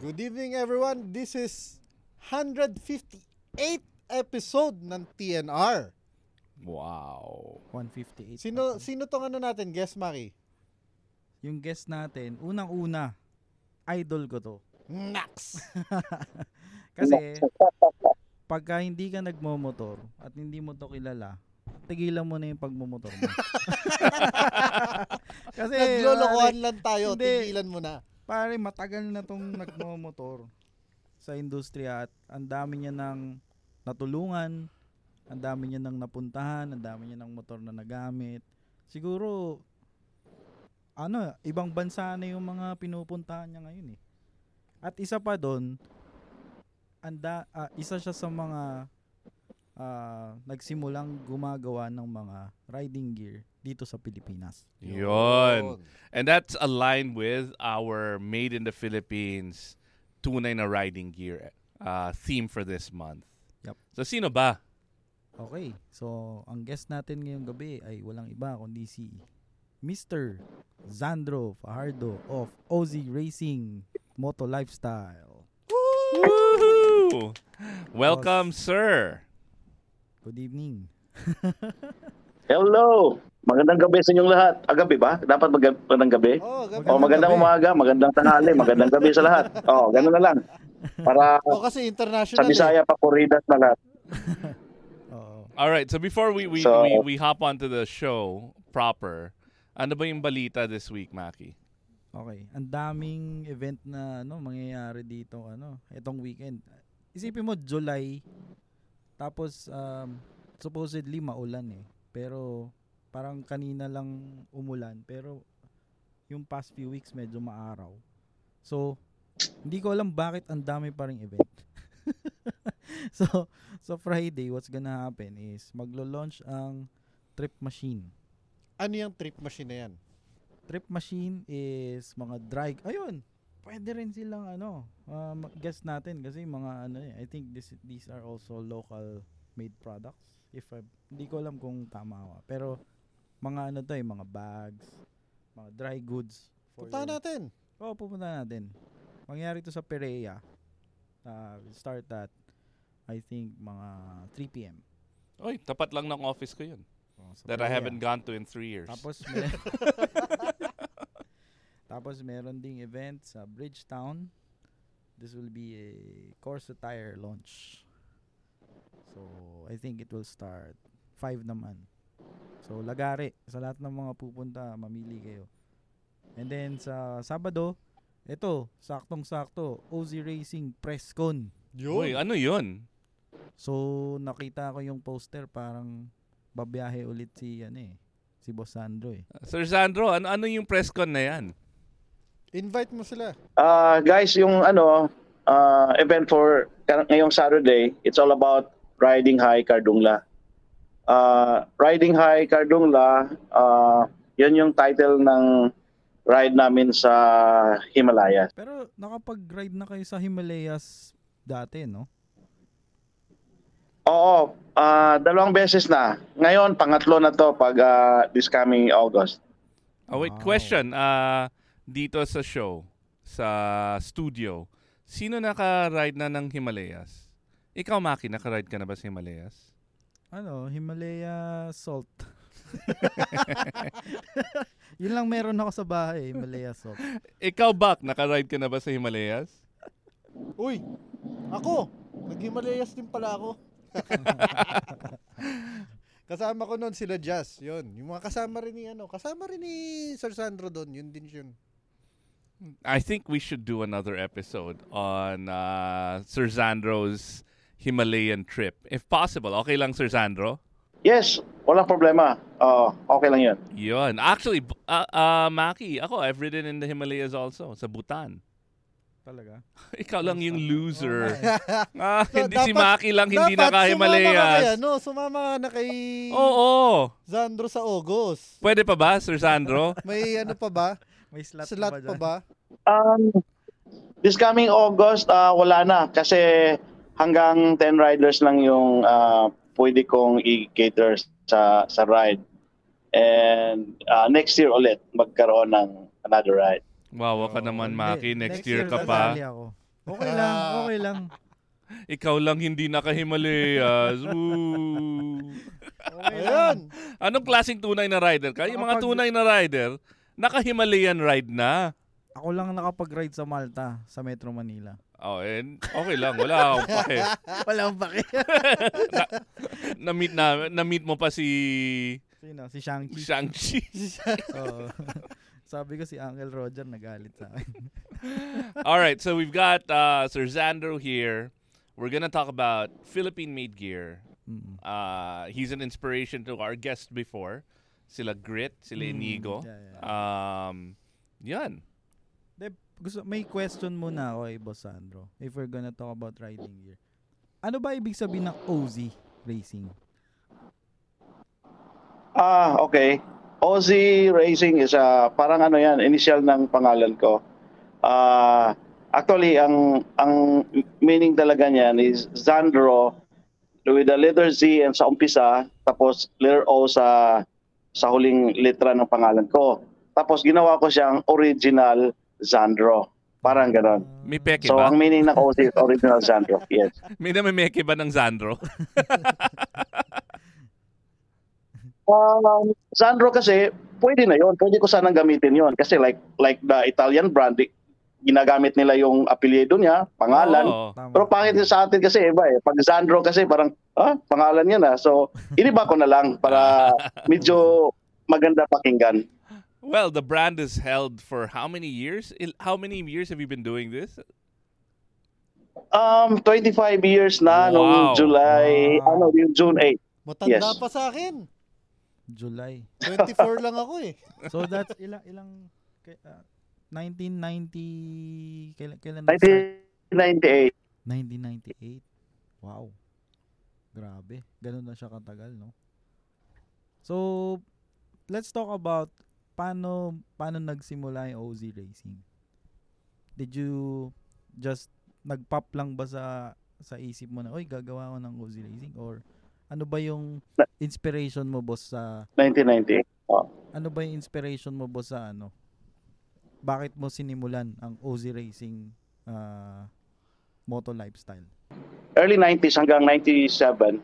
Good evening everyone. This is 158 episode ng TNR. Wow. 158. Sino sino tong ano natin, guest Maki? Yung guest natin, unang-una, idol ko to. Nax. Kasi, pagka hindi ka nagmomotor at hindi mo to kilala, tigilan mo na yung pagmomotor mo. Kasi, Naglolokohan pare, lang tayo, hindi. tigilan mo na. Pare, matagal na tong nagmomotor sa industriya at ang dami niya ng natulungan, ang dami niya ng napuntahan, ang dami niya ng motor na nagamit. Siguro, ano, ibang bansa na yung mga pinupuntahan niya ngayon eh. At isa pa doon, anda, ah, isa siya sa mga ah, nagsimulang gumagawa ng mga riding gear dito sa Pilipinas. Yun. And that's aligned with our Made in the Philippines tunay na riding gear uh, theme for this month. Yup. So sino ba? Okay, so ang guest natin ngayong gabi ay walang iba kundi si Mr. Zandro Fajardo of OZ Racing Moto Lifestyle. Woohoo! Welcome, sir. Good evening. Hello! Magandang gabi sa inyong lahat. Ah, gabi ba? Dapat mag- magandang gabi? Oh, gabi. O magandang gabi. umaga, magandang tanghali, magandang gabi sa lahat. O, ganun na lang. Para Oh, kasi international. sa Bisaya, Papuridas na lahat. Oo. All right, so before we we, So- we we hop onto the show proper, ano ba yung balita this week, Maki? Okay, ang daming event na ano mangyayari dito ano, itong weekend. Isipin mo July tapos um, supposedly maulan eh. Pero parang kanina lang umulan pero yung past few weeks medyo maaraw. So, hindi ko alam bakit ang dami pa ring event. so, so Friday what's gonna happen is maglo-launch ang Trip Machine. Ano yung trip machine na yan? Trip machine is mga dry. Ayun. Pwede rin silang ano, um, guess natin kasi mga ano eh, I think this these are also local made products. If I, hindi ko alam kung tama ako. Pero mga ano to eh, mga bags, mga dry goods. for Punta your- natin. Oo, pupunta natin. Mangyari to sa Perea. Uh, we'll start at I think mga 3 p.m. Oy, tapat lang ng office ko yun. Oh, That I Perea. haven't gone to in three years. Tapos Tapos meron ding event sa Bridgetown. This will be a Corsa tire launch. So, I think it will start 5 naman. So, lagari. Sa lahat ng mga pupunta, mamili kayo. And then, sa Sabado, ito, saktong-sakto, OZ Racing Press Con. Uy, ano yun? So, nakita ko yung poster, parang babiyahe ulit si, ano eh, si Boss Sandro eh. Sir Sandro, ano, ano yung press con na yan? Invite mo sila. Ah, guys, yung ano, ah, event for ngayong Saturday, it's all about riding high Cardungla. Ah, riding high Cardungla, ah, yan yung title ng ride namin sa Himalaya. Pero nakapag-ride na kayo sa Himalayas dati, no? Oo, ah, dalawang beses na. Ngayon, pangatlo na to pag ah, this coming August. Oh, wait, Wow. question. Ah, dito sa show, sa studio, sino naka-ride na ng Himalayas? Ikaw, Maki, naka-ride ka na ba sa Himalayas? Ano, Himalaya Salt. Yun lang meron ako sa bahay, Himalaya Salt. Ikaw, Bak, naka-ride ka na ba sa Himalayas? Uy, ako. Nag-Himalayas din pala ako. kasama ko noon sila Jazz, yun. Yung mga kasama rin ni ano, kasama rin ni Sir Sandro doon, yun din yun. I think we should do another episode on uh, Sir Sandro's Himalayan trip. If possible, okay lang, Sir Sandro? Yes, walang problema. Oo, okay lang yun. Yun. Actually, uh, uh, Maki, ako, I've ridden in the Himalayas also, sa Bhutan. Talaga? Ikaw lang yung loser. Oh, ah, So, hindi si dapat- Maki lang hindi Dapat Sumama ka kay, naka-Himalayas. ano, sumama ka na kay Oo. Sandro sa August. Pwede pa ba, Sir Sandro? May ano pa ba? May slot, Slot pa dyan? ba? Um, this coming August, ah, wala na kasi hanggang 10 riders lang yung ah, pwede kong i-cater sa sa ride. And ah, next year ulit magkaroon ng another ride. Wawa ka Oo, naman. Maki. Next, year ka pa. ako. Okay lang, okay lang. Ikaw lang hindi naka-Himalayas. Woo. Okay. Ayun. Anong klaseng tunay na rider ka? Yung mga tunay na rider, naka-Himalayan ride na. Ako lang nakapag-ride sa Malta, sa Metro Manila. Oh, and okay lang. Wala akong pake. Wala akong pake. Na-meet, na, na-meet mo pa si Sino? Si Shang-Chi. Shang-Chi. Oo. Sabi ko si Uncle Roger nagalit sa akin. All right, so we've got uh, Sir Xandro here. We're gonna talk about Philippine-made gear. Mm. Uh, he's an inspiration to our guests before. Sila Grit, sila Mm, Inigo. yeah, yeah. Um, yan. De, gusto, may question muna ako kay Boss Sandro. If we're gonna talk about riding gear. Ano ba ibig sabihin ng OZ Racing? Ah, okay. Aussie Racing is ah, parang ano yan, initial ng pangalan ko. Ah, actually ang ang meaning talaga niyan is Zandro with the letter Z and sa umpisa tapos letter O sa sa huling letra ng pangalan ko. Tapos ginawa ko siyang original Zandro. Parang ganon. May peke So ba? ang meaning ng Aussie is original Zandro. Yes. May namimeke ba ng Xandro? Um, Sandro kasi, pwede na yon Pwede ko sanang gamitin yon Kasi like like the Italian brand, ginagamit nila yung apelyido niya, pangalan. Oo. Tama. Pero pangit yun sa atin kasi iba eh. Pag Sandro kasi parang, ah, pangalan niya na. So, iniba ko na lang para medyo maganda pakinggan. Well, the brand is held for how many years? How many years have you been doing this? Um, 25 years na Wow. nung July, Wow. ano, yung June 8. Matanda Yes. pa sa akin. July. 24 lang ako eh. So that's ilang ilang kay- ah, 1990 kailan kailan nag-start? 1998. 1998. Wow. Grabe. Ganun na siya katagal, no? So, let's talk about paano paano nagsimula yung OZ Racing. Did you just nagpop lang ba sa sa isip mo na, oy, gagawa ko ng OZ Racing? Or ano ba yung inspiration mo, boss, sa 1998. Oh. ano ba yung inspiration mo boss sa ano? Bakit mo sinimulan ang OZ Racing ah, moto lifestyle? early 90s hanggang 97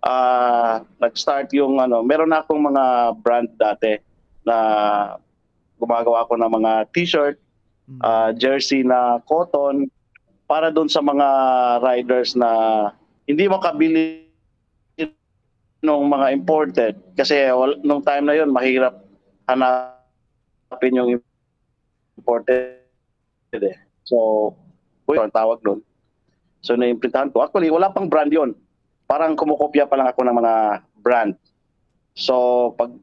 ah nag-start yung ano meron na akong mga brand dati na gumagawa ako ng mga t-shirt Mm. ah, jersey na cotton para doon sa mga riders na hindi makabili nung mga imported kasi nung time na yon mahirap hanapin yung imported eh. So, yun, ang tawag doon. So, naimprintahan ko. Actually, wala pang brand yon. Parang kumukopya pa lang ako ng mga brand. So, pag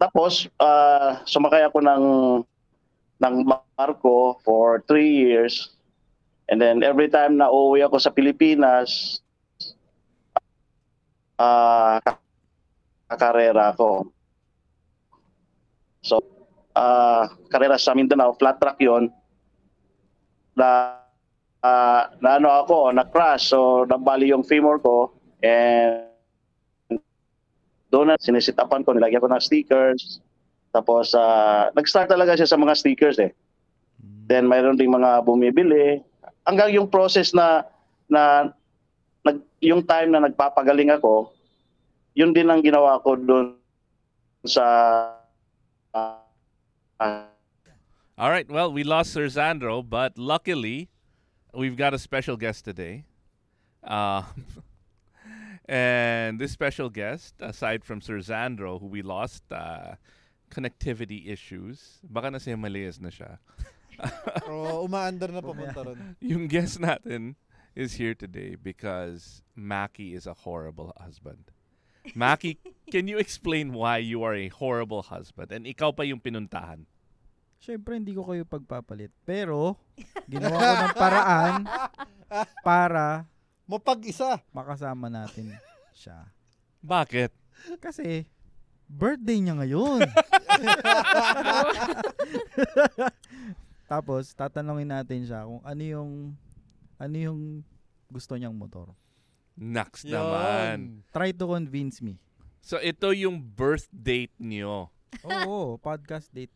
tapos, ah, sumakay ako ng ng Marco for three years. And then every time na uuwi ako sa Pilipinas, ah kakarera ako. So, ah karera sa Mindanao, flat track yon na ah, na ano ako, na crash. So, nabali yung femur ko and doon na sinisitapan ko, nilagyan ko ng stickers. Tapos, ah, nag-start talaga siya sa mga stickers eh. Then, mayroon ding mga bumibili. Hanggang yung process na, na nag, yung time na nagpapagaling ako, yun din ang ginawa ko doon sa ah, All right. Well, we lost Sir Zandro, but luckily, we've got a special guest today. Uh, and this special guest, aside from Sir Zandro, who we lost uh, connectivity issues, baka nasa Himalayas na siya. O umaandar na papunta ron. Yung guest natin is here today because Maki is a horrible husband. Maki, can you explain why you are a horrible husband and ikaw pa yung pinuntahan? Siyempre, hindi ko kayo pagpapalit. Pero, ginawa ko ng paraan para Mapag-isa. makasama natin siya. Bakit? Kasi, birthday niya ngayon. Tapos, tatanungin natin siya kung ano yung ano yung gusto niyang motor. Naks Yun. naman. Try to convince me. So ito yung birth date niyo. Oo, podcast date.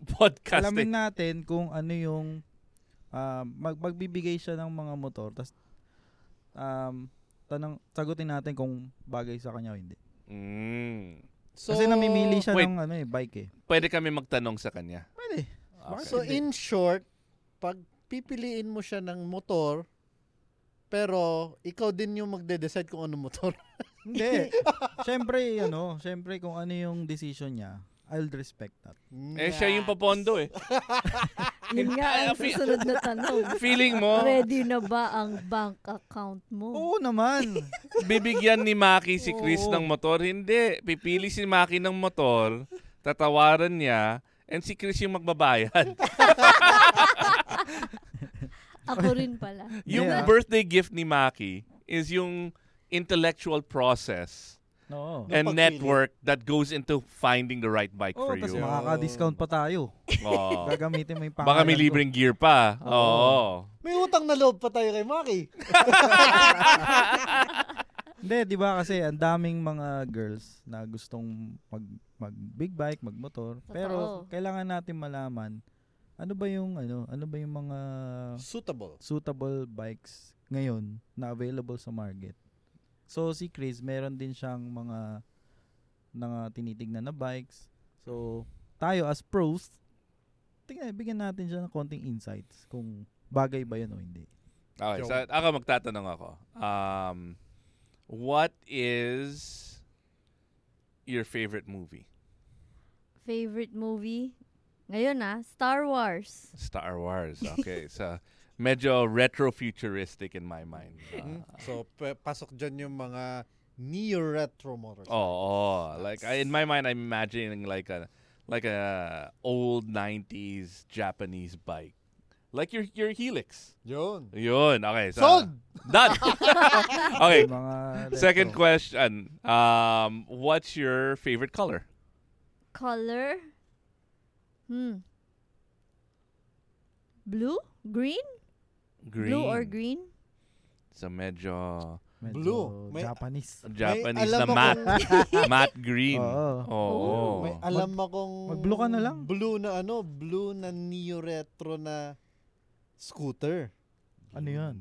Podcast Alamin natin kung ano yung um, mag magbibigay siya ng mga motor tas um, tanong sagutin natin kung bagay sa kanya o hindi. Mm. So, Kasi namimili siya Wait. ng ano eh, bike eh. Pwede kami magtanong sa kanya. Pwede. Okay. So in short, pag pipiliin mo siya ng motor, pero ikaw din yung magde-decide kung ano motor. Hindi. Siyempre, ano, siyempre kung ano yung decision niya, I'll respect that. eh, siya yung papondo eh. Yun nga ang susunod na tanong. Feeling mo, Ready na ba ang bank account mo? Oo naman. bibigyan ni Maki si Chris Oo. ng motor? Hindi. Pipili si Maki ng motor, tatawaran niya, and si Chris yung magbabayad. Ako rin pala. yung Yeah. birthday gift ni Maki is yung intellectual process Oo. and network that goes into finding the right bike Oo, for tapos you. makaka-discount pa tayo. Oo. Gagamitin mo yung pangalan Baka may ko. libreng gear pa. Oo. May utang na loob pa tayo kay Maki. Hindi, di ba kasi ang daming mga girls na gustong mag mag big bike, magmotor. Pero Totoo. kailangan natin malaman ano ba yung ano, ano ba yung mga Suitable. suitable bikes ngayon na available sa market. So si Chris, meron din siyang mga mga tinitignan na bikes. So tayo as pros, tingnan, bigyan natin siya ng konting insights kung bagay ba yun o hindi. Okay, so ako magtatanong ako. Um, what is your favorite movie? Favorite movie? Ngayon ah, Star Wars. Star Wars. Okay, so medyo retro-futuristic in my mind. Uh, So, pe- pasok dyan yung mga neo-retro motorcycles. oh, oh. like I, in my mind, I'm imagining like a like a old '90s Japanese bike, like your your Helix. Yun. Yun. Okay. So, Sold! Done. okay. Second question. Um, what's your favorite color? Color? Hmm. Blue? Green? Green. Blue or green? So medyo Medyo Blue. May- Japanese. Japanese alam na akong- matte. matte green. Oo. Oo. May alam akong mag-blue ka na lang. Blue na ano, blue na neo-retro na scooter. Ano yun?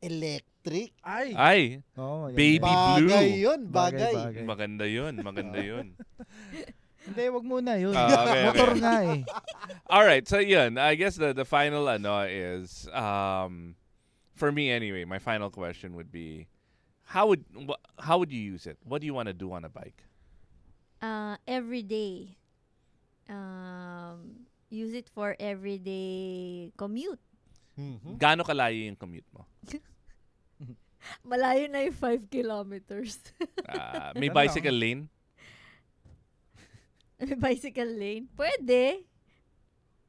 Electric. Ay! Ay, Oo, yan. Baby bagay blue. yun, bagay. Bagay. maganda yun. Maganda yun. Hindi, wag muna yun. Ah, okay, Motor okay. nga eh. All right, so yun. I guess the the final ano is um for me anyway, my final question would be how would wha- how would you use it? What do you want to do on a bike? Uh, everyday. Um, use it for everyday commute. Mhm. Gaano kalayo yung commute mo? Malayo na yung 5 kilometers. Ah, may Ano bicycle lane? May bicycle lane? Pwede.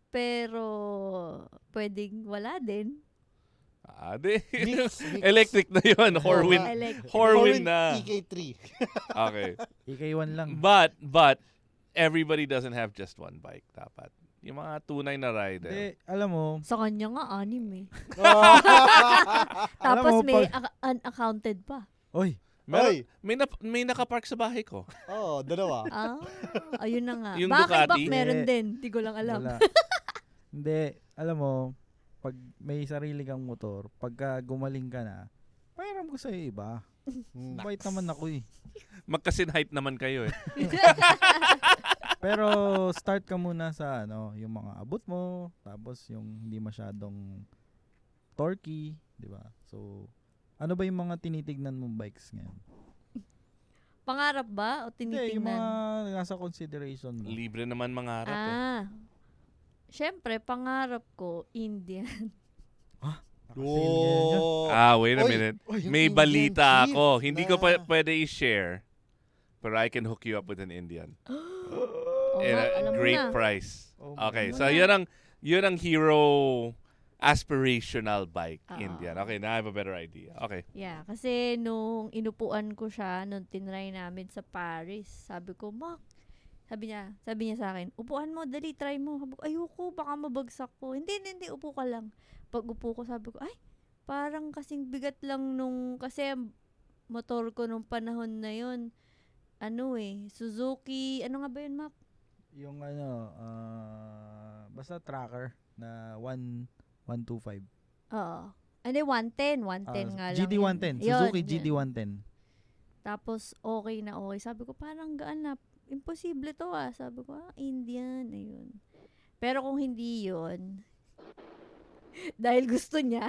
Pero, pwedeng wala din. Ah, di. Mix, mix. Electric na yun. Horwin. Electric. Horwin na. EK3. Okay. EK1 lang. But, but, everybody doesn't have just one bike. Dapat. Yung mga tunay na rider. Hindi, alam mo, Sa kanya nga, anim eh. Tapos mo, may pag- ac- unaccounted pa. oy, Meron, Oy. may, na, may nakapark sa bahay ko. Oo, dalawa. Ah, ayun na nga. Yung Baka Ducati? Bak meron din. Di ko lang alam. wala. Hindi, alam mo, pag may sarili kang motor, pagka gumaling ka na, pairam ko sa iba. Hmm. Bait naman ako eh. Magkasin height naman kayo eh. Pero start ka muna sa ano, yung mga abot mo, tapos yung hindi masyadong torquey, di ba? So, ano ba yung mga tinitignan mong bikes ngayon? Pangarap ba? O Hindi, yung mga tinitingnan? nasa consideration mo. Libre naman mangarap eh. Ah. Siyempre, pangarap ko, Indian. Yun. Oh. Ah, wait a Oy, minute. oy, yung May Indian balita chief ako. Hindi ko pa pwede i-share. Pero I can hook you up with an Indian. And nga, a great na. price. Oh Okay, so yun ang, yun ang hero aspirational bike, Ah. Indian. Okay, now I have a better idea. Okay. Yeah, kasi nung inupuan ko siya, nung tinry namin sa Paris, sabi ko, Mak, sabi niya, sabi niya sa akin, upuan mo, dali, try mo. Sabi ko, ayoko, baka mabagsak ko. Hindi, hindi, hindi, upo ka lang. Pag upo ko, sabi ko, ay, parang kasing bigat lang nung, kasi motor ko nung panahon na yun, ano eh, Suzuki, ano nga ba yun, Mac? Yung ano, ah, basta tracker na 1 125. Oo. Ano, 110, 110 Ah, nga lang. GD110, yun. Suzuki Yun, yun. GD110. Tapos, okay na okay. Sabi ko, parang gaan na. Imposible to ah. Sabi ko, ah, Indian. Ayun. Pero kung hindi yun, dahil gusto niya,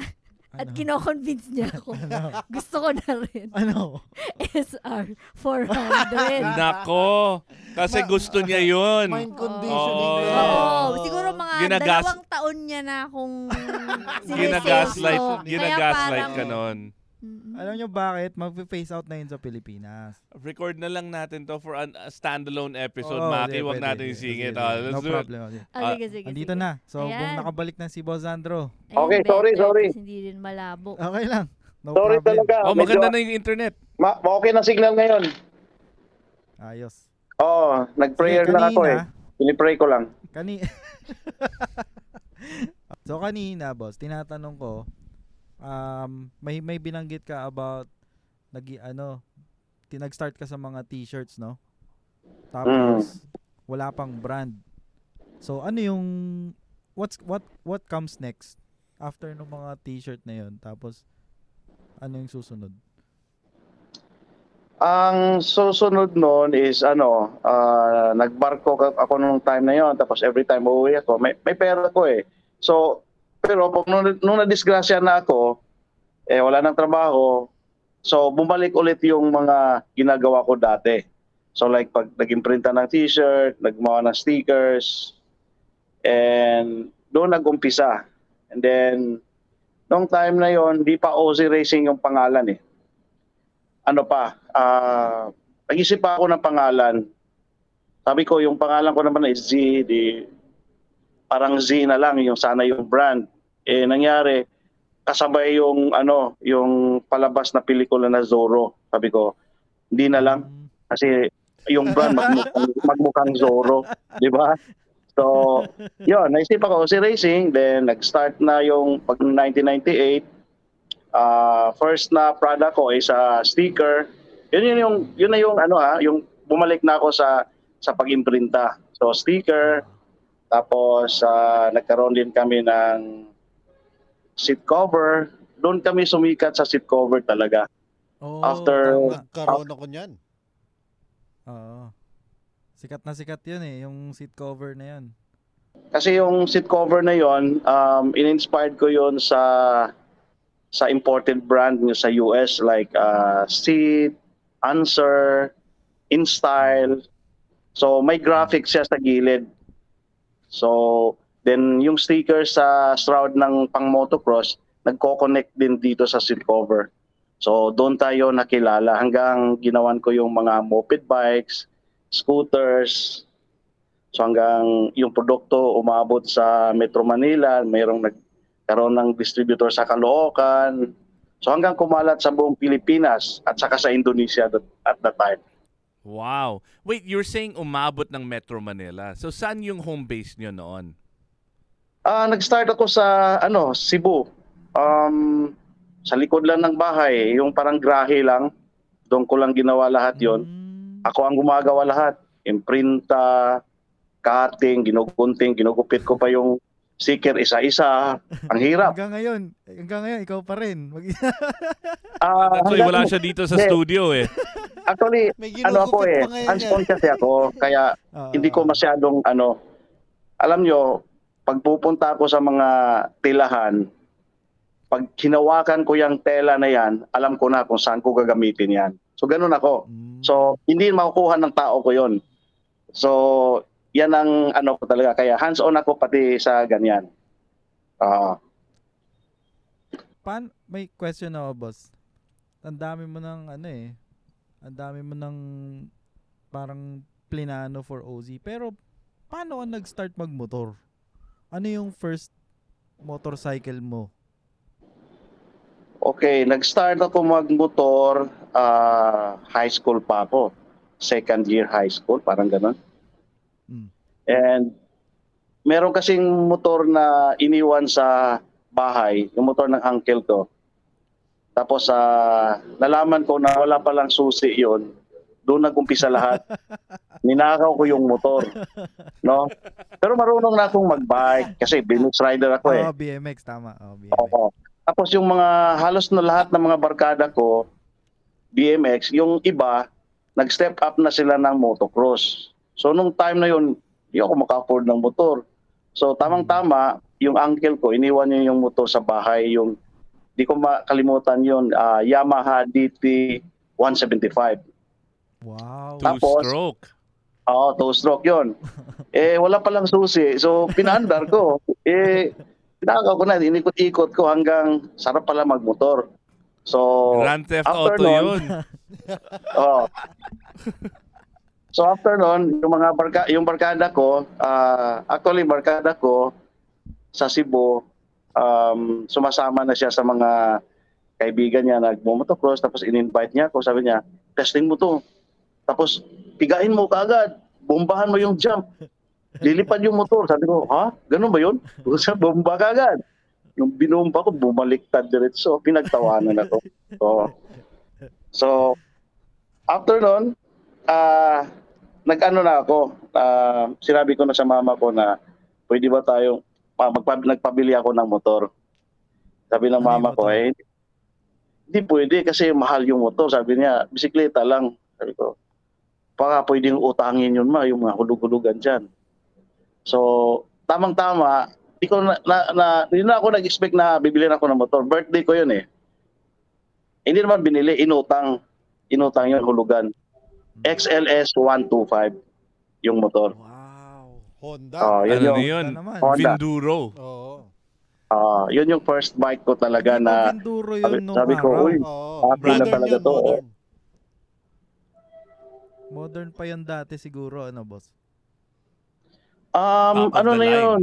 at Ano? kino-convince niya ako, Ano? gusto ko na rin. ano? SR 400. Nako! Kasi Ma- gusto niya yun. Mind Oo. conditioning Oo. na yan. Oo, siguro mga Ginagas- dalawang taon niya na akong Ginagaslight, sinesave ko. Kaya ginagaslight parang- ka nun. Mm-mm. Alam nyo bakit? Mag-face out na yun sa Pilipinas. Record na lang natin to for an, a standalone episode, Oo, Maki. sige, Wag pwede, natin isingit. Ah, sige. let's no do it. problem. Okay. Ah, sige, sige, Andito sige. na. So, Ayan. kung nakabalik na si Boss Andro. Ayun, Okay, better, sorry, sorry. Hindi rin malabo. Okay lang. No Sorry problem. talaga. Oh, Medyo- maganda na yung internet. Ma- okay na signal ngayon. Ayos. Oo, nag-prayer Sige, lang ako eh. kanina- Pinipray ko lang. Kani So kanina, boss, tinatanong ko um may may binanggit ka about nagi ano tinag-start ka sa mga t-shirts, no? Tapos wala pang brand. So ano yung what's what what comes next after ng mga t-shirt na 'yon? Tapos ano yung susunod? Ang susunod noon is ano, ah, nagbarko ako nung time na yon tapos every time uuwi ako, may, may pera ko eh. So, pero pag nung, nung nadisgrasya na ako, eh wala nang trabaho, so bumalik ulit yung mga ginagawa ko dati. So like pag nag-imprinta ng t-shirt, nagmawa ng stickers, and doon nag-umpisa. And then, nung time na yon di pa OZ Racing yung pangalan eh ano pa, ah nag-isip pa ako ng pangalan. Sabi ko, yung pangalan ko naman is Z, di, parang Z na lang, yung sana yung brand. Eh, nangyari, kasabay yung, ano, yung palabas na pelikula na Zorro. Sabi ko, hindi na lang, kasi yung brand magmukhang, magmukhang Zorro, di ba? So, yun, naisip ako si Racing, then nag-start na yung pag 1998, ah first na product ko is a sticker. Yun yun yung yun na yung ano ha, yung bumalik na ako sa sa pag-imprinta. So sticker tapos ah, nagkaroon din kami ng seat cover. Doon kami sumikat sa seat cover talaga. Oh, After-. Nagkaroon ako niyan. Oo. Sikat na sikat 'yun eh, yung seat cover na 'yan. Kasi yung seat cover na yon, um, in-inspired ko yon sa sa imported brand nyo sa US like uh, Seat, Answer, InStyle. So may graphics siya sa gilid. So then yung sticker sa shroud ng pang motocross nagko-connect din dito sa seat cover. So doon tayo nakilala hanggang ginawan ko yung mga moped bikes, scooters. So hanggang yung produkto umabot sa Metro Manila, mayroong nagkaroon ng distributor sa Caloocan. So hanggang kumalat sa buong Pilipinas at saka sa Indonesia at that time. Wow. Wait, you're saying umabot ng Metro Manila. So saan yung home base nyo noon? Ah, nag-start ako sa ano, Cebu. Um, sa likod lang ng bahay, yung parang grahe lang. Doon ko lang ginawa lahat 'yon. Mm. Ako ang gumagawa lahat. Imprinta, cutting, ginugunting, ginugupit ko pa yung sticker isa-isa. Ang hirap. Hanggang ngayon, hanggang ngayon, ikaw pa rin. Mag- Ah, Actually, wala siya dito sa studio eh. Actually, ano ako eh, hands-on kasi ako. Kaya Oo. hindi ko masyadong ano, alam nyo, pag pupunta ako sa mga tilahan, pag hinawakan ko yung tela na yan, alam ko na kung saan ko gagamitin yan. So, ganun ako. Mm. So, hindi makukuha ng tao ko yon. So, yan ang ano ko talaga. Kaya hands-on ako pati sa ganyan. Ah, Pan, may question ako, boss. Ang dami mo ng ano eh. Ang dami mo ng parang plinano for OZ. Pero paano ka nag-start magmotor? Ano yung first motorcycle mo? okay, nag-start ako magmotor ah, high school pa ako. Second year high school, parang ganun. Mm. And meron kasing motor na iniwan sa bahay, yung motor ng uncle ko. Tapos sa nalaman ko na wala palang susi yon doon nag-umpisa lahat. Ninakaw ko yung motor. No? Pero marunong na akong mag-bike kasi BMX rider ako eh. Oh, BMX, tama. Oh, BMX. Oo. Tapos yung mga halos na lahat ng mga barkada ko, BMX, yung iba, nag-step up na sila ng motocross. So nung time na yun, hindi ako maka-afford ng motor. So tamang-tama, yung uncle ko, iniwan niya yung motor sa bahay, yung di ko makalimutan yun, ah, Yamaha DT 175. Wow. Tapos- Two-stroke. Oo, two-stroke yun. eh, wala palang susi. So, pinaandar ko. Eh, pinakaw ko na, inikot-ikot ko hanggang sarap pala magmotor. So, Grand Theft after Auto nun, yun. oh. So, after nun, yung mga barka, yung barkada ko, ah, actually, barkada ko sa Cebu, um, sumasama na siya sa mga kaibigan niya, nagmumotocross, tapos in-invite niya ako, sabi niya, testing mo to. Tapos, pigain mo kaagad, bombahan mo yung jump. Lilipad yung motor. Sabi ko, ha? Ganun ba yun? Sa bomba kaagad. Yung binomba ko, bumaliktad diretso. Pinagtawanan ako. So, so after nun, ah, nag-ano na ako. Ah, sinabi ko na sa mama ko na pwede ba tayong ah, magpa- nagpabili ako ng motor. Sabi ng Ano yung mama ko, eh, hindi pwede kasi mahal yung motor. Sabi niya, bisikleta lang. Sabi ko, baka pwedeng utangin yun ma, yung mga hulug-hulugan dyan. So, tamang-tama, di ko na, na, na, hindi na ako nag-expect na bibili ako ng motor. Birthday ko yun eh. Hindi naman binili, inutang. Inutang yun, hulugan. XLS 125 yung motor. Wow. Honda. Oh, yun Ano yung, na yun? Honda. Vinduro. Oo. ah, yun yung first bike ko talaga na Vinduro yun sabi- nung sabi ko, uy, na Modern talaga yun, to, oh. modern. Modern pa yan dati siguro, ano boss? Um, Top ano na line. yun?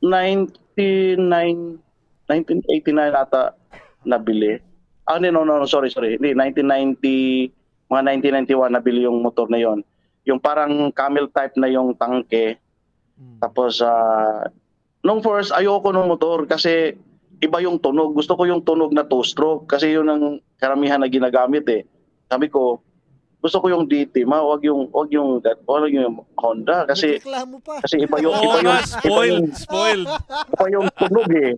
99, 1989 ata nabili. Ah, no, no, no, sorry, sorry. Hindi, 1990, mga 1991 nabili yung motor na yon. Yung parang camel type na yung tangke. Mm. Tapos, ah, nung first, ayoko ng motor kasi iba yung tunog. Gusto ko yung tunog na two-stroke kasi yun ang karamihan na ginagamit eh. Sabi ko, gusto ko yung DT, ma, wag yung, wag yung, wag yung Honda kasi kasi iba yung iba yung nga, spoiled. Spoiled. iba yung tunog eh.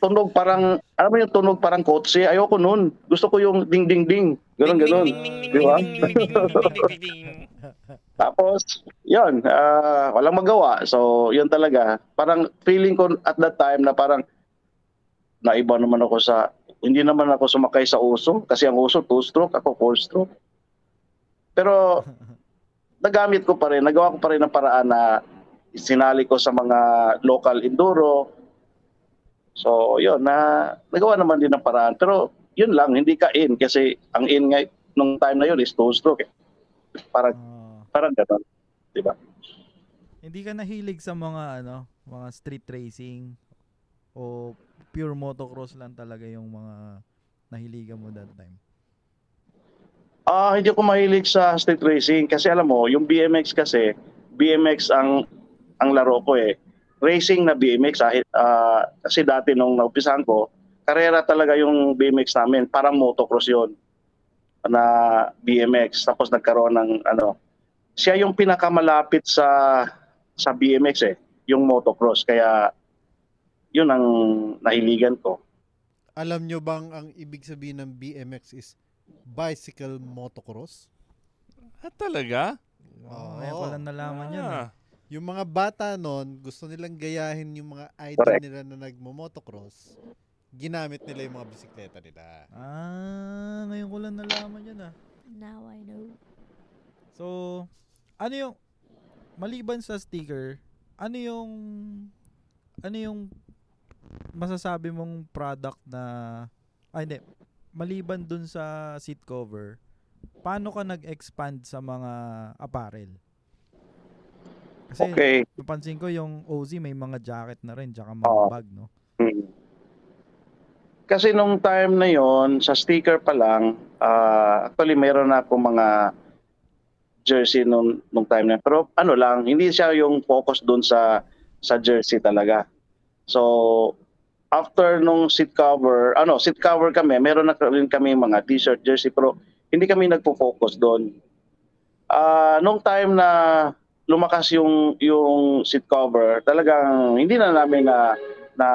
Tunog parang alam mo yung tunog parang kotse. Ayoko noon. Gusto ko yung ding ding ding. Ganun ganun. Di ba? Tapos, yun, ah, walang magawa. So, yun talaga. Parang feeling ko at that time na parang naiba naman ako sa hindi naman ako sumakay sa uso kasi ang uso two-stroke, ako four-stroke. Pero nagamit ko pa rin, nagawa ko pa rin ng paraan na sinali ko sa mga local enduro. So, yun, na nagawa naman din ng paraan. Pero yun lang, hindi ka in kasi ang in nga nung time na yun is two-stroke. Eh. Parang, Ah, parang gano'n. Di ba? hindi ka nahilig sa mga ano, mga street racing o pure motocross lang talaga yung mga nahiligan mo that time. Ah, hindi ako mahilig sa street racing kasi alam mo, yung BMX kasi, BMX ang ang laro ko eh. Racing na BMX ah, ah, kasi dati nung naupisahan ko, karera talaga yung BMX namin, parang motocross 'yon na BMX tapos nagkaroon ng ano siya yung pinakamalapit sa sa BMX eh, yung motocross kaya yun ang nahiligan ko. Alam nyo bang ang ibig sabihin ng BMX is bicycle motocross? Ah, talaga? Oh, ngayon ko lang nalaman yan. eh. Ah. Yung mga bata nun, gusto nilang gayahin yung mga idol Correct. nila na nagmo-motocross. Ginamit nila yung mga bisikleta nila. Ah, ngayon ko lang nalaman yan ah. Now I know. So, ano yung maliban sa sticker, ano yung ano yung masasabi mong product na ay hindi, maliban dun sa seat cover, paano ka nag-expand sa mga apparel? Kasi Okay. napansin ko yung OZ may mga jacket na rin tsaka mga Oo. bag, no? Mm. Kasi nung time na yon sa sticker pa lang, ah, actually meron na ako mga jersey nung, nung time na. Pero ano lang, hindi siya yung focus dun sa sa jersey talaga. So, after nung seat cover, ano, seat cover kami, meron na rin kami mga t-shirt, jersey, pero hindi kami nagpo-focus doon. Ah, nung time na lumakas yung yung seat cover, talagang hindi na namin na na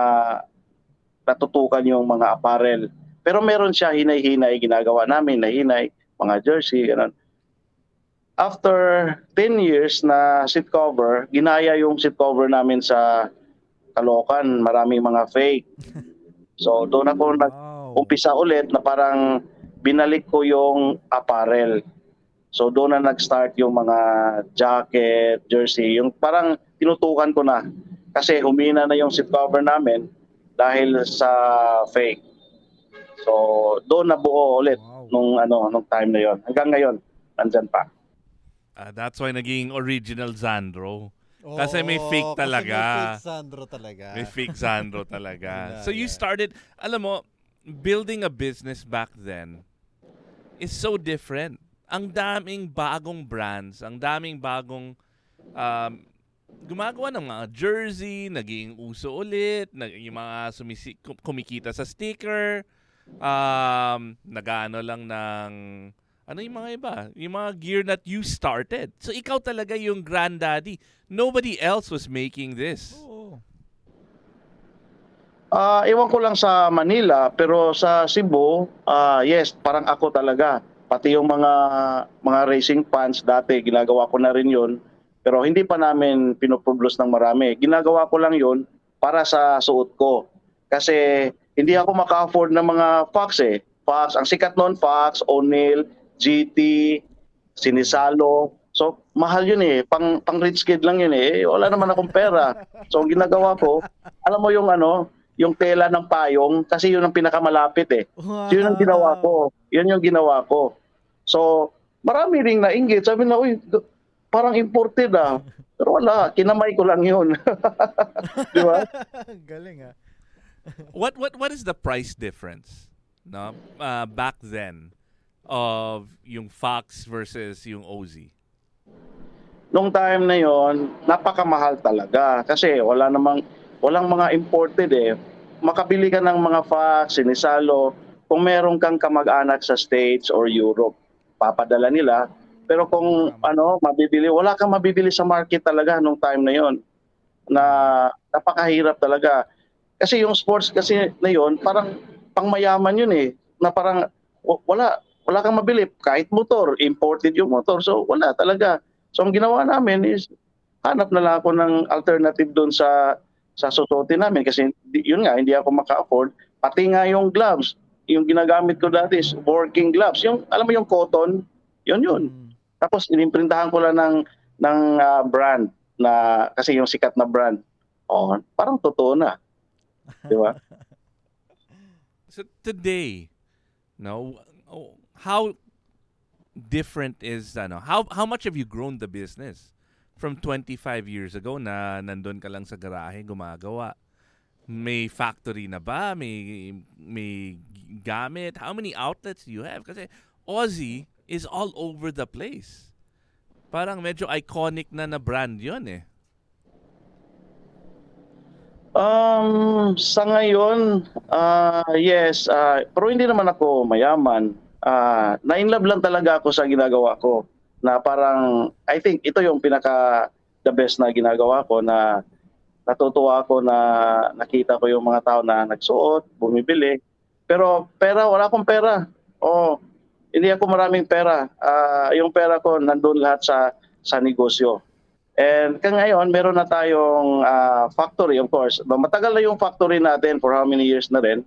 natutukan yung mga apparel. Pero meron siya hinay-hinay ginagawa namin na hinay, mga jersey, ganun. After 10 years na seat cover, ginaya yung seat cover namin sa Caloocan, maraming mga fake. So doon ako Wow. umpisa ulit na parang binalik ko yung apparel. So doon na nag-start yung mga jacket, jersey, yung parang tinutukan ko na. Kasi humina na yung seat cover namin dahil sa fake. So doon na buo ulit Wow. nung ano nung time na yon. Hanggang ngayon nandyan pa. Ah, that's why naging original Zandro. Kasi may fake talaga. Kasi may fake Sandro talaga. May fake Zandro talaga. Yeah, so you yeah. started, alam mo, building a business back then is so different. Ang daming bagong brands, ang daming bagong um, gumagawa ng mga jersey, naging uso ulit, nag, yung mga sumisi, kum- kumikita sa sticker, um, nagano lang ng ano yung mga iba? Yung mga gear that you started. So ikaw talaga yung granddaddy. Nobody else was making this. Oo. Ah, ewan ko lang sa Manila, pero sa Cebu, ah yes, parang ako talaga. Pati yung mga mga racing fans dati, ginagawa ko na rin 'yon. Pero hindi pa namin pinoproduce ng marami. Ginagawa ko lang 'yon para sa suot ko. Kasi hindi ako maka-afford ng mga Fox eh. Fox, ang sikat noon Fox, O'Neill, GT, Sinisalo. So, mahal yun eh. Pang, pang rich kid lang yun eh. Wala naman akong pera. So, ang ginagawa ko, alam mo yung ano, yung tela ng payong, kasi yun ang pinakamalapit eh. Wow. So, yun ang ginawa ko. Yun yung ginawa ko. So, marami ring nainggit. Sabi na, uy, parang imported ah. Pero wala, kinamay ko lang yun. Di ba? Galing ah. what what what is the price difference no uh, back then of yung Fox versus yung OZ Nung time na yon, napakamahal talaga. Kasi wala namang, walang mga imported eh. Makabili ka ng mga Fox, Sinisalo, kung meron kang kamag-anak sa States or Europe, papadala nila. Pero kung ano, mabibili, wala kang mabibili sa market talaga nung time na yon na napakahirap talaga. Kasi yung sports kasi na yon, parang pangmayaman yun eh. Na parang wala wala kang mabili kahit motor, imported yung motor. So wala talaga. So ang ginawa namin is hanap na lang ako ng alternative doon sa sa susuotin namin kasi yun nga hindi ako maka-afford pati nga yung gloves yung ginagamit ko dati is working gloves. Yung, alam mo yung cotton, yun yun. Mm. Tapos inimprintahan ko lang ng, ng ah, brand na, kasi yung sikat na brand. Oh, parang totoo na. Di ba? So today, no, oh, how different is ano? How how much have you grown the business from 25 years ago na nandun ka lang sa garahe gumagawa? May factory na ba? May may gamit? How many outlets do you have? Kasi Aussie is all over the place. Parang medyo iconic na na brand 'yon eh. Um, sa ngayon, ah, yes, ah, pero hindi naman ako mayaman. Ah, na-inlove lang talaga ako sa ginagawa ko. Na parang, I think ito yung pinaka the best na ginagawa ko na natutuwa ako na nakita ko yung mga tao na nagsuot, bumibili. Pero pera, wala akong pera. Oh, hindi ako maraming pera. Ah, yung pera ko nandun lahat sa sa negosyo. And ka ngayon, meron na tayong ah, factory, of course. Matagal na yung factory natin for how many years na rin.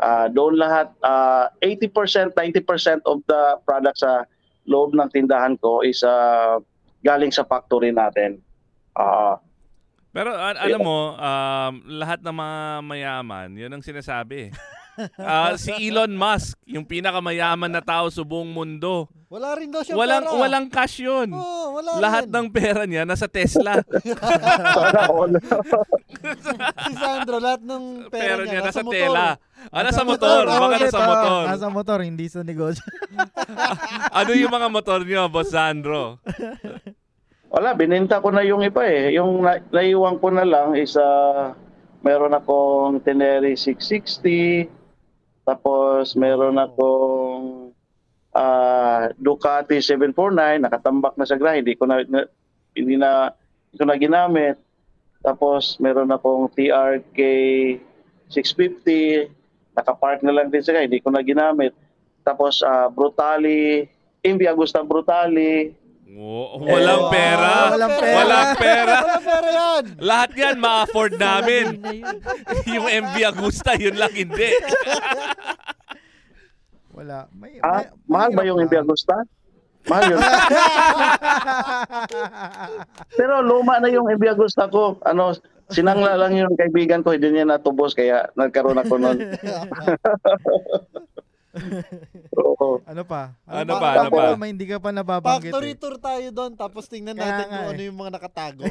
Ah, doon lahat, ah, 80%, 90% of the products sa loob ng tindahan ko is ah, galing sa factory natin. Ah, Pero a- alam mo, um, lahat ng mga mayaman, yun ang sinasabi. Ah, si Elon Musk, yung pinakamayaman na tao sa buong mundo. Wala rin daw siya Walang pera. walang cash yun. Oo, wala Lahat rin. ng pera niya nasa Tesla. si Sandro, lahat ng pera pera, niya nasa motor. tela. Ah, nasa motor. Oo, Baka nasa motor. Nasa motor, hindi sa negosyo. Ano yung mga motor niyo, Boss Sandro? Wala, bininta ko na yung iba eh. Yung na, naiwan ko na lang is ah, meron akong Tenere 660, tapos meron akong ah, Ducati 749, nakatambak na sa grahe, hindi ko na, hindi na hindi ko na ginamit. Tapos meron akong TRK 650, nakapark na lang din sa grahe, hindi ko na ginamit. Tapos ah, Brutali, Imbi Agusta Brutali, Oh, walang Eh, pera. walang pera. Walang pera. Walang pera yan. Lahat yan ma-afford namin. Na yun. yung MV Agusta, yun lang hindi. Wala. May, Ah, may- mahal ba yung. Imbi Agusta? Mahal yun. Pero luma na yung Imbi Agusta ko. Ano, sinangla lang yung kaibigan ko, hindi niya natubos kaya nagkaroon ako nun. Oo. ano pa? Ano pa? pa, ano pa? May hindi ka pa nababanggit Factory eh. tour tayo doon, tapos tingnan Kaya natin nga kung eh. ano yung mga nakatago.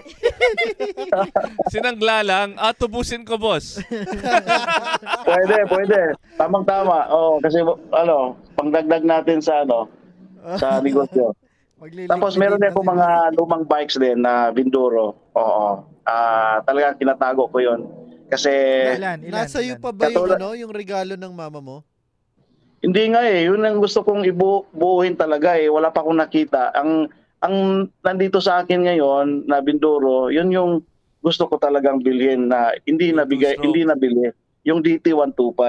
Sinangla lang, ah, tubusin ko, boss. Pwede, pwede. Tamang-tama. Oo, kasi ano, pangdagdag natin sa ano, sa negosyo. Tapos meron din ako mga lumang bikes din na Binduro. Oo. Ah, talagang kinatago ko 'yon. Kasi Ilan, ilan, Nasa iyo pa ba yung, ano, yung regalo ng mama mo? Hindi nga eh, yun ang gusto kong ibuuhin talaga eh. Wala pa akong nakita. Ang ang nandito sa akin ngayon na Binduro, yun yung gusto ko talagang bilhin na hindi nabigay, two-stroke. hindi nabili. Yung DT125.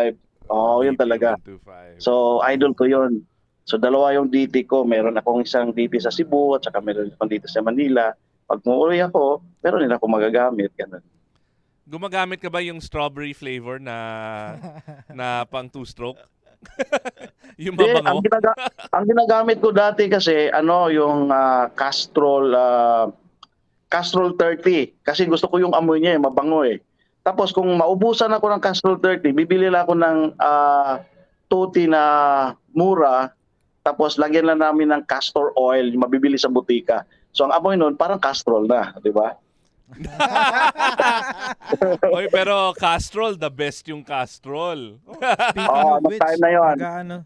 Oo, yun talaga. 125. So, idol ko yun. So, dalawa yung DT ko. Meron akong isang DT sa Cebu at saka meron akong dito sa Manila. Pag muuwi ako, meron din ako magagamit. Ganun. Gumagamit ka ba yung strawberry flavor na na pang two-stroke? yung Hindi, ang, mabango? ginaga- ang ginagamit ko dati kasi ano yung ah, Castrol ah, Castrol 30 kasi gusto ko yung amoy niya eh, mabango eh. Tapos kung maubusan ako ng Castrol 30, bibili lang ako ng ah, tuti na mura tapos lagyan lang namin ng castor oil, yung mabibili sa butika. So ang amoy nun parang Castrol na, di ba? Oy, pero Castrol, the best yung Castrol. Speaking Oo, of which, time na yun. mag-aano,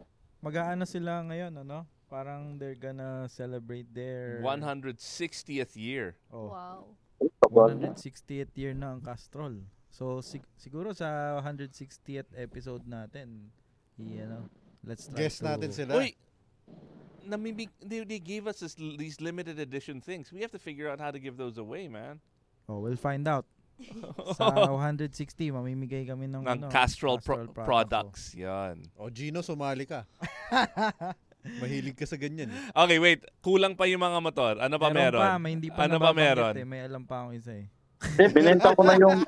mag-aano sila ngayon, ano? Parang they're gonna celebrate their 160th year. oh, Wow. 160th year na ang Castrol. So sig- siguro sa 160th episode natin, i ano, let's try Guess to natin sila. Uy, namimig, they, they gave us this, these limited edition things. We have to figure out how to give those away, man. Oh, we'll find out. sa 160 mamimigay kami ng, Ng ano, Castrol, pro- product, products. Yan. O Gino, sumali ka. Mahilig ka sa ganyan. eh. Okay, wait. Kulang pa yung mga motor. Ano pa meron? pa, may hindi pa Ano pa meron? Eh. May alam pa akong isa eh. Hindi, binenta ko na yung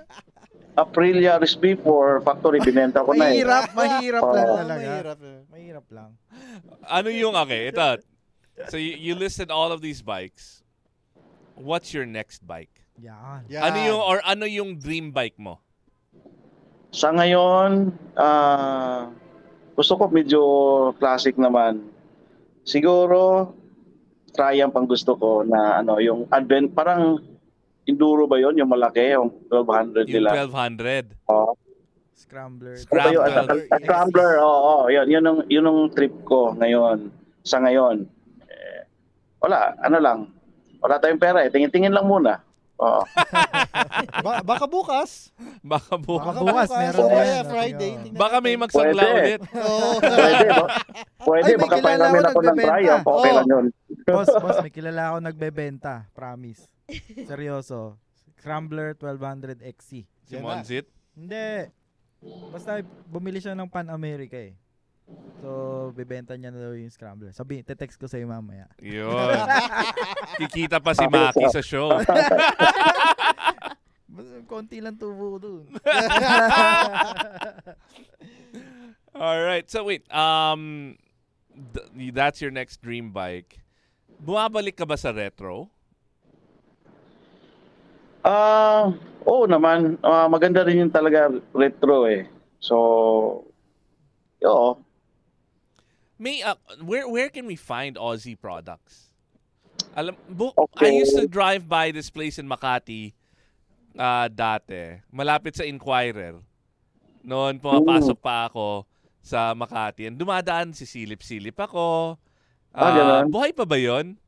Aprilia RSB for factory, binenta ko na eh. Mahirap, mahirap lang talaga. Mahirap eh. Mahirap lang. Ano yung, okay, ito. So you, you listed all of these bikes. What's your next bike? Yan. Yan. Ano yung, or ano yung dream bike mo? Sa ngayon, ah, gusto ko medyo classic naman. Siguro, Triumph ang gusto ko na ano, yung advent, parang enduro ba yon yung malaki, yung 1200 Yung nila. 1200. Oo. Scrambler. Ano yun? Scrambler. At- at- Scrambler, oo, oo. Yun, yun, ang, yun ang trip ko ngayon. Sa ngayon. Eh, wala, ano lang. Wala tayong pera eh. Tingin-tingin lang muna. Oo. Ba- baka bukas. Baka bu- Baka bukas, meron Oo, din. yeah, Friday. Tingnan Baka may natin. magsangla Pwede. ulit. Oo. Pwede, ba? Pwede, Ay, may baka kilala ko ako ng nagbebenta. Triumph. Okay lang yun. boss, boss, may kilala ako nagbebenta. Promise. Seryoso. Scrambler 1200 XC. Si Yan na. Monzit. Hindi. Basta bumili siya ng Pan America eh. So, bibenta niya na daw yung Scrambler. Sabi, te-text ko sa'yo mamaya. Yun. Kikita pa si Maki sa show. Konti lang tubo dun. All right. So wait, um th- that's your next dream bike. Bumabalik ka ba sa retro? Ah, oo naman. Ah, maganda rin yung talaga retro eh. So, oo. May uh, where where can we find Aussie products? Alam bu- Okay. I used to drive by this place in Makati uh, dati, malapit sa Inquirer. Noon pumapasok pa ako sa Makati. And dumadaan si silip-silip ako. Ah, Ah, ganun? buhay pa ba 'yon?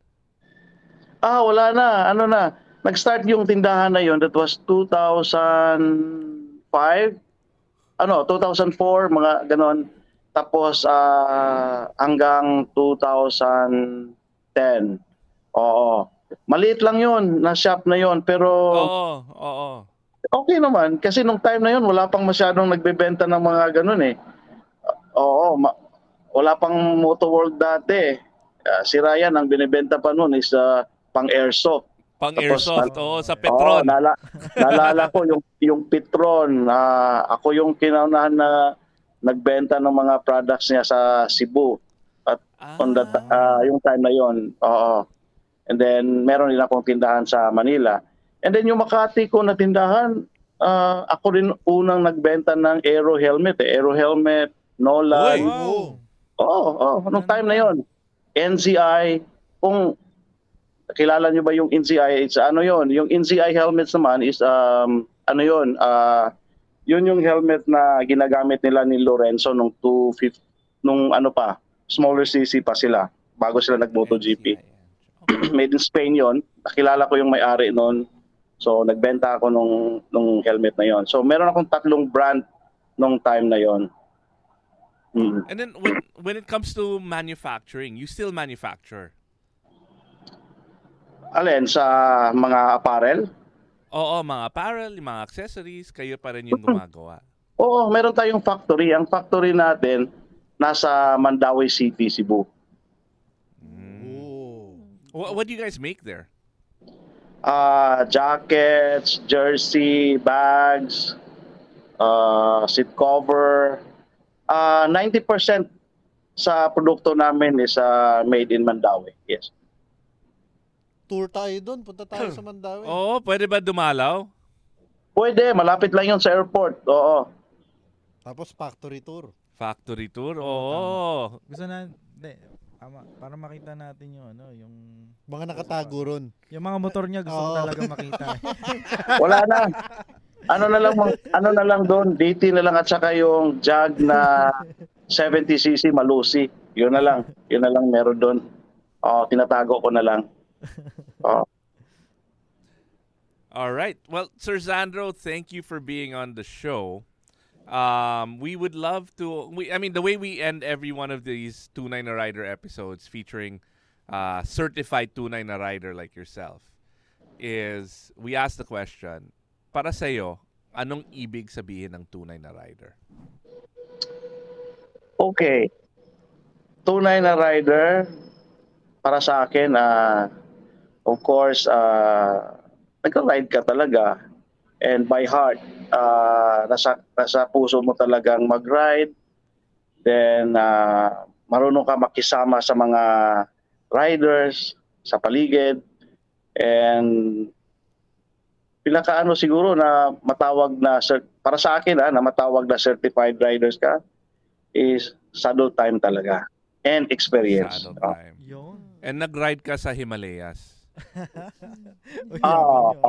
Ah, wala na. Ano na. Nag-start yung tindahan na yon. That was 2005. Ano, 2004, mga ganon. Tapos ah, hanggang 2010. Oo. Maliit lang yon na shop na yon pero Oo, oo. okay naman kasi nung time na yon wala pang masyadong nagbebenta ng mga ganun eh. Oo, ma- wala pang Moto World dati. Ah, si Ryan ang binebenta pa noon is ah, pang airsoft. Pang Tapos, airsoft, oo, sa Oo, Petron. nala, naalala ko yung yung Petron. ah, ako yung kinaunahan na nagbenta ng mga products niya sa Cebu on that ah, yung time na yon. Oo. And then meron din akong tindahan sa Manila. And then yung Makati ko na tindahan, ah, ako rin unang nagbenta ng aero helmet, eh. aero helmet, Nolan. Oo. Oo, oh, nung time na yon. NCI, kung kilala niyo ba yung NCI, it's ano yon, yung NCI helmets naman is um ano yon, ah yun yung helmet na ginagamit nila ni Lorenzo nung 250 nung ano pa, smaller CC pa sila bago sila nag-MotoGP. Made in Spain yon. Nakilala ko yung may-ari noon. So nagbenta ako nung nung helmet na yon. So meron akong tatlong brand nung time na yon. Mm. And then when when it comes to manufacturing, you still manufacture. Alin sa mga apparel? Oo, mga apparel, mga accessories, kayo pa rin yung gumagawa. Oo, meron tayong factory. Ang factory natin nasa Mandawi City, Cebu. Oo. What, what do you guys make there? Ah, jackets, jersey, bags, uh, seat cover. Ah, 90% sa produkto namin is ah, made in Mandawi. Yes. Tour tayo doon. Punta tayo sa Mandawi. Oo, pwede ba dumalaw? Pwede, malapit lang yun sa airport. Oo. Tapos factory tour. Factory tour? Oo. Gusto na, hindi, tama, para makita natin yung ano, yung Mga nakatago ron. yung mga motor niya gusto ko Oo. talaga makita. Wala na. Ano na lang mang- ano na lang doon, DT na lang at saka yung Jag na 70cc Malusi. Yun na lang. Yun na lang meron doon. Oh, tinatago ko na lang. Oh. All right. Well, Sir Zandro, thank you for being on the show. Um, we would love to. We, I mean, the way we end every one of these Tunay na Rider episodes featuring uh, certified Tunay na Rider like yourself is we ask the question, para sa'yo, anong ibig sabihin ng Tunay na Rider? Okay. Tunay na rider para sa akin ah of course ah nagka-ride ka talaga and by heart, ah, nasa, nasa puso mo talagang mag-ride, then ah, marunong ka makisama sa mga riders sa paligid, and pinakaano siguro na matawag na para sa akin ah, na matawag na certified riders ka is saddle time talaga and experience. Saddle time. Yun. And nag-ride ka sa Himalayas. Ah,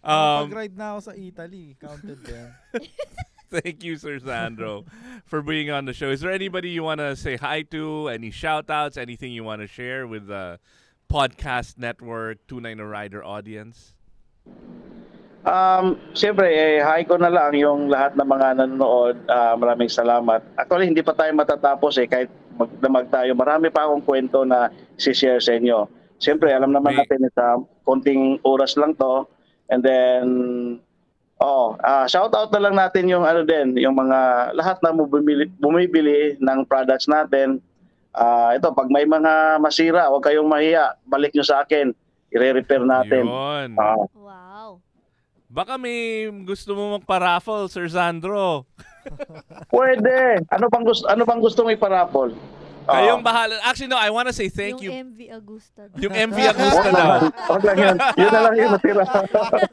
Um, Pag-ride na ako sa Italy, counted yan. Thank you, Sir Sandro, for being on the show. Is there anybody you want to say hi to? Any shout outs? Anything you want to share with the podcast network, Tunay na Rider audience? Um, Siyempre, eh, hi ko na lang yung lahat ng mga nanonood. Ah, maraming salamat. Actually, hindi pa tayo matatapos eh. Kahit magdamag tayo, marami pa akong kwento na si-share sa inyo. Siyempre, alam naman May- natin sa konting oras lang to. And then, oh, ah, shout out na lang natin yung ano din, yung mga lahat na bumibili, bumibili ng products natin. Ah, ito, pag may mga masira, huwag kayong mahiya. Balik nyo sa akin. I-repair natin. Yun. Ah, Wow. Baka may gusto mo magpa-raffle, Sir Sandro. Pwede. Ano pang gusto ano pang gusto mo iparapol? Ah, Kayong bahala. Actually, no, I want to say thank yung you. MV Agusta. Yung MV Agusta daw. Wag lang yun. Yun na lang yun natira.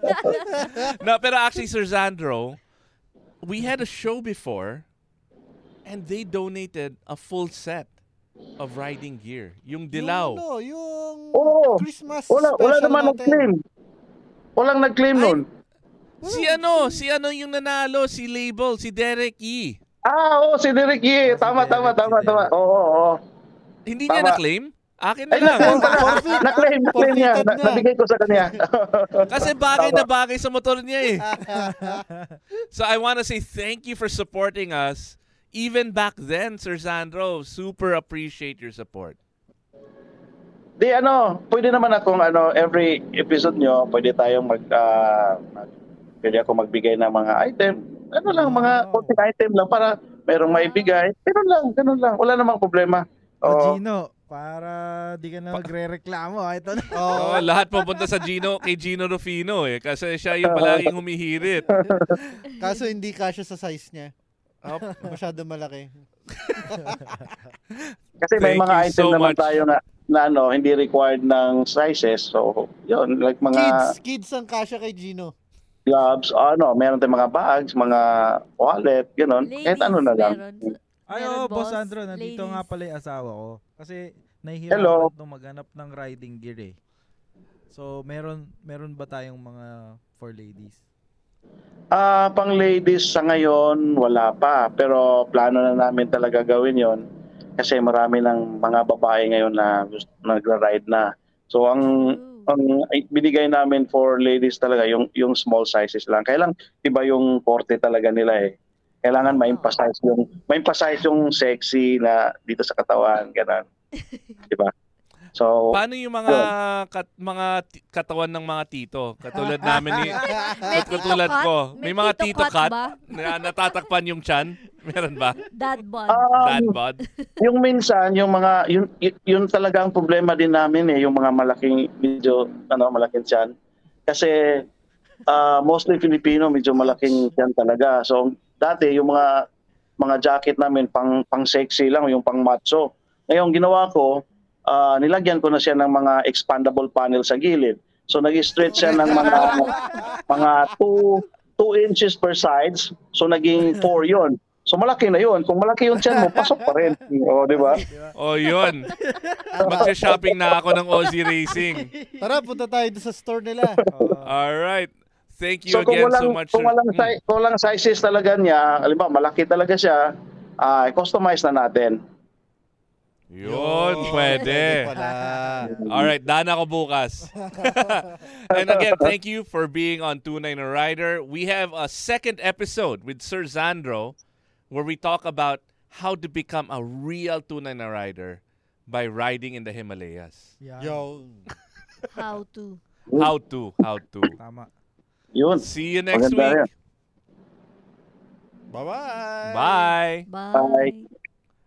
no, pero actually, Sir Sandro, we had a show before and they donated a full set of riding gear. Yung dilaw. Yung, ano, yung Oo. Christmas wala wala special naman natin. nag-claim. Walang nag-claim Ay. nun. Si ano, si ano yung nanalo, si Label, si Derek E. Ah, oo, si Derek Yee. Tama, Si tama, tama, tama. Oo, oo. Hindi niya na-claim? Akin na Ay, lang. na-claim. Na-claim, na-claim niya. Na- na. Nabigay ko sa kanya. Kasi bagay na bagay sa motor niya eh. so I want to say thank you for supporting us. Even back then, Sir Sandro, super appreciate your support. Di ano, pwede naman akong ano, every episode nyo, pwede tayong mag, ah, mag pwede ako magbigay ng mga item. Ano lang, mga Wow. konting item lang para merong maibigay. Ganun lang, ganun lang. Wala namang problema. O Oo. Gino, para di ka na magre-reklamo. ah, Ito na. Oh, lahat pupunta sa Gino, kay Gino Rufino eh. Kasi siya yung palaging humihirit. Kaso hindi kasya sa size niya. Oh, Masyado malaki. Kasi may Thank mga you item so naman much. tayo na, na ano, hindi required ng sizes. So, yun, like mga Kids, kids ang kasya kay Gino. Gloves, ano, meron tayong mga bags, mga wallet, gano'n. Kahit ano na lang. meron. Ay, Meron, oh, Boss boss. Andro, nandito Ladies. nga pala yung asawa ko. Kasi Hello. nahihirapan itong maghanap ng riding gear eh. So, meron meron ba tayong mga for ladies? Ah, pang ladies sa ngayon, wala pa. Pero plano na namin talaga gawin yon kasi marami ng mga babae ngayon na gusto, nagra-ride na. So ang Ooh. Ang binigay namin for ladies talaga yung yung small sizes lang. Kaya lang iba yung korte talaga nila eh. Kailangan ma-emphasize yung ma-emphasize yung sexy na dito sa katawan, ganun. 'Di ba? So paano yung mga kat, mga ti- katawan ng mga tito? Katulad namin ni May katulad tito ko. cut? May mga tito cut ba? na natatakpan yung chan. Meron ba? Dad bod. um, Dad bod? yung minsan yung mga yun, y- yun talaga ang problema din namin eh yung mga malaking medyo ano malaking tiyan kasi ah, mostly Filipino medyo malaking tiyan talaga so dati yung mga mga jacket namin pang pang sexy lang yung pang macho ngayon ginawa ko ah, nilagyan ko na siya ng mga expandable panel sa gilid so nag-stretch siya ng mga mga 2 2 inches per sides so naging 4 yon So malaki na yun. Kung malaki yung tiyan mo, pasok pa rin. O, di ba? Oh, yun. Magsha-shopping na ako ng Aussie Racing. Tara, punta tayo doon sa store nila. All right. Thank you So again walang, so much. kung walang, Mm. si- kung walang sizes talaga niya, halimbawa malaki talaga siya, ah customize na natin. Yun, pwede. pala. All right, dana ko bukas. and again, thank you for being on Tunay na Rider. We have a second episode with Sir Zandro where we talk about how to become a real Tunay na Rider by riding in the Himalayas. Yan. Yo. How to. How to, how to. Tama. Yun. See you next Maganda yan. week. Bye-bye. Bye. Bye.